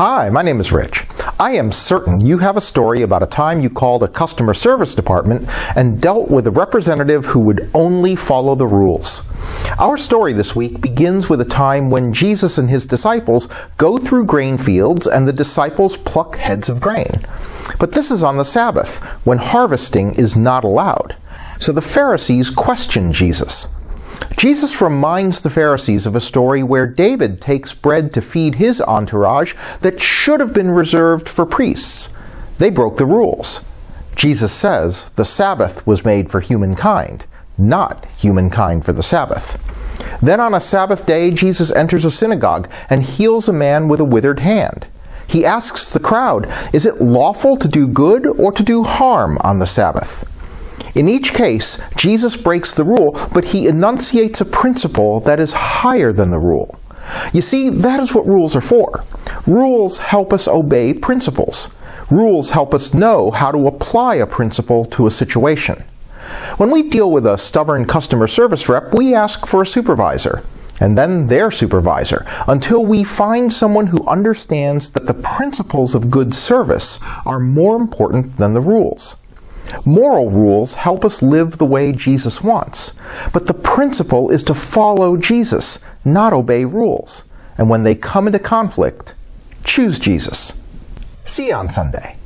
Hi, my name is Rich. I am certain you have a story about a time you called a customer service department and dealt with a representative who would only follow the rules. Our story this week begins with a time when Jesus and his disciples go through grain fields and the disciples pluck heads of grain. But this is on the Sabbath, when harvesting is not allowed. So the Pharisees question Jesus. Jesus reminds the Pharisees of a story where David takes bread to feed his entourage that should have been reserved for priests. They broke the rules. Jesus says the Sabbath was made for humankind, not humankind for the Sabbath. Then on a Sabbath day, Jesus enters a synagogue and heals a man with a withered hand. He asks the crowd, Is it lawful to do good or to do harm on the Sabbath? In each case, Jesus breaks the rule, but he enunciates a principle that is higher than the rule. You see, that is what rules are for. Rules help us obey principles. Rules help us know how to apply a principle to a situation. When we deal with a stubborn customer service rep, we ask for a supervisor, and then their supervisor, until we find someone who understands that the principles of good service are more important than the rules. Moral rules help us live the way Jesus wants, but the principle is to follow Jesus, not obey rules. And when they come into conflict, choose Jesus. See you on Sunday.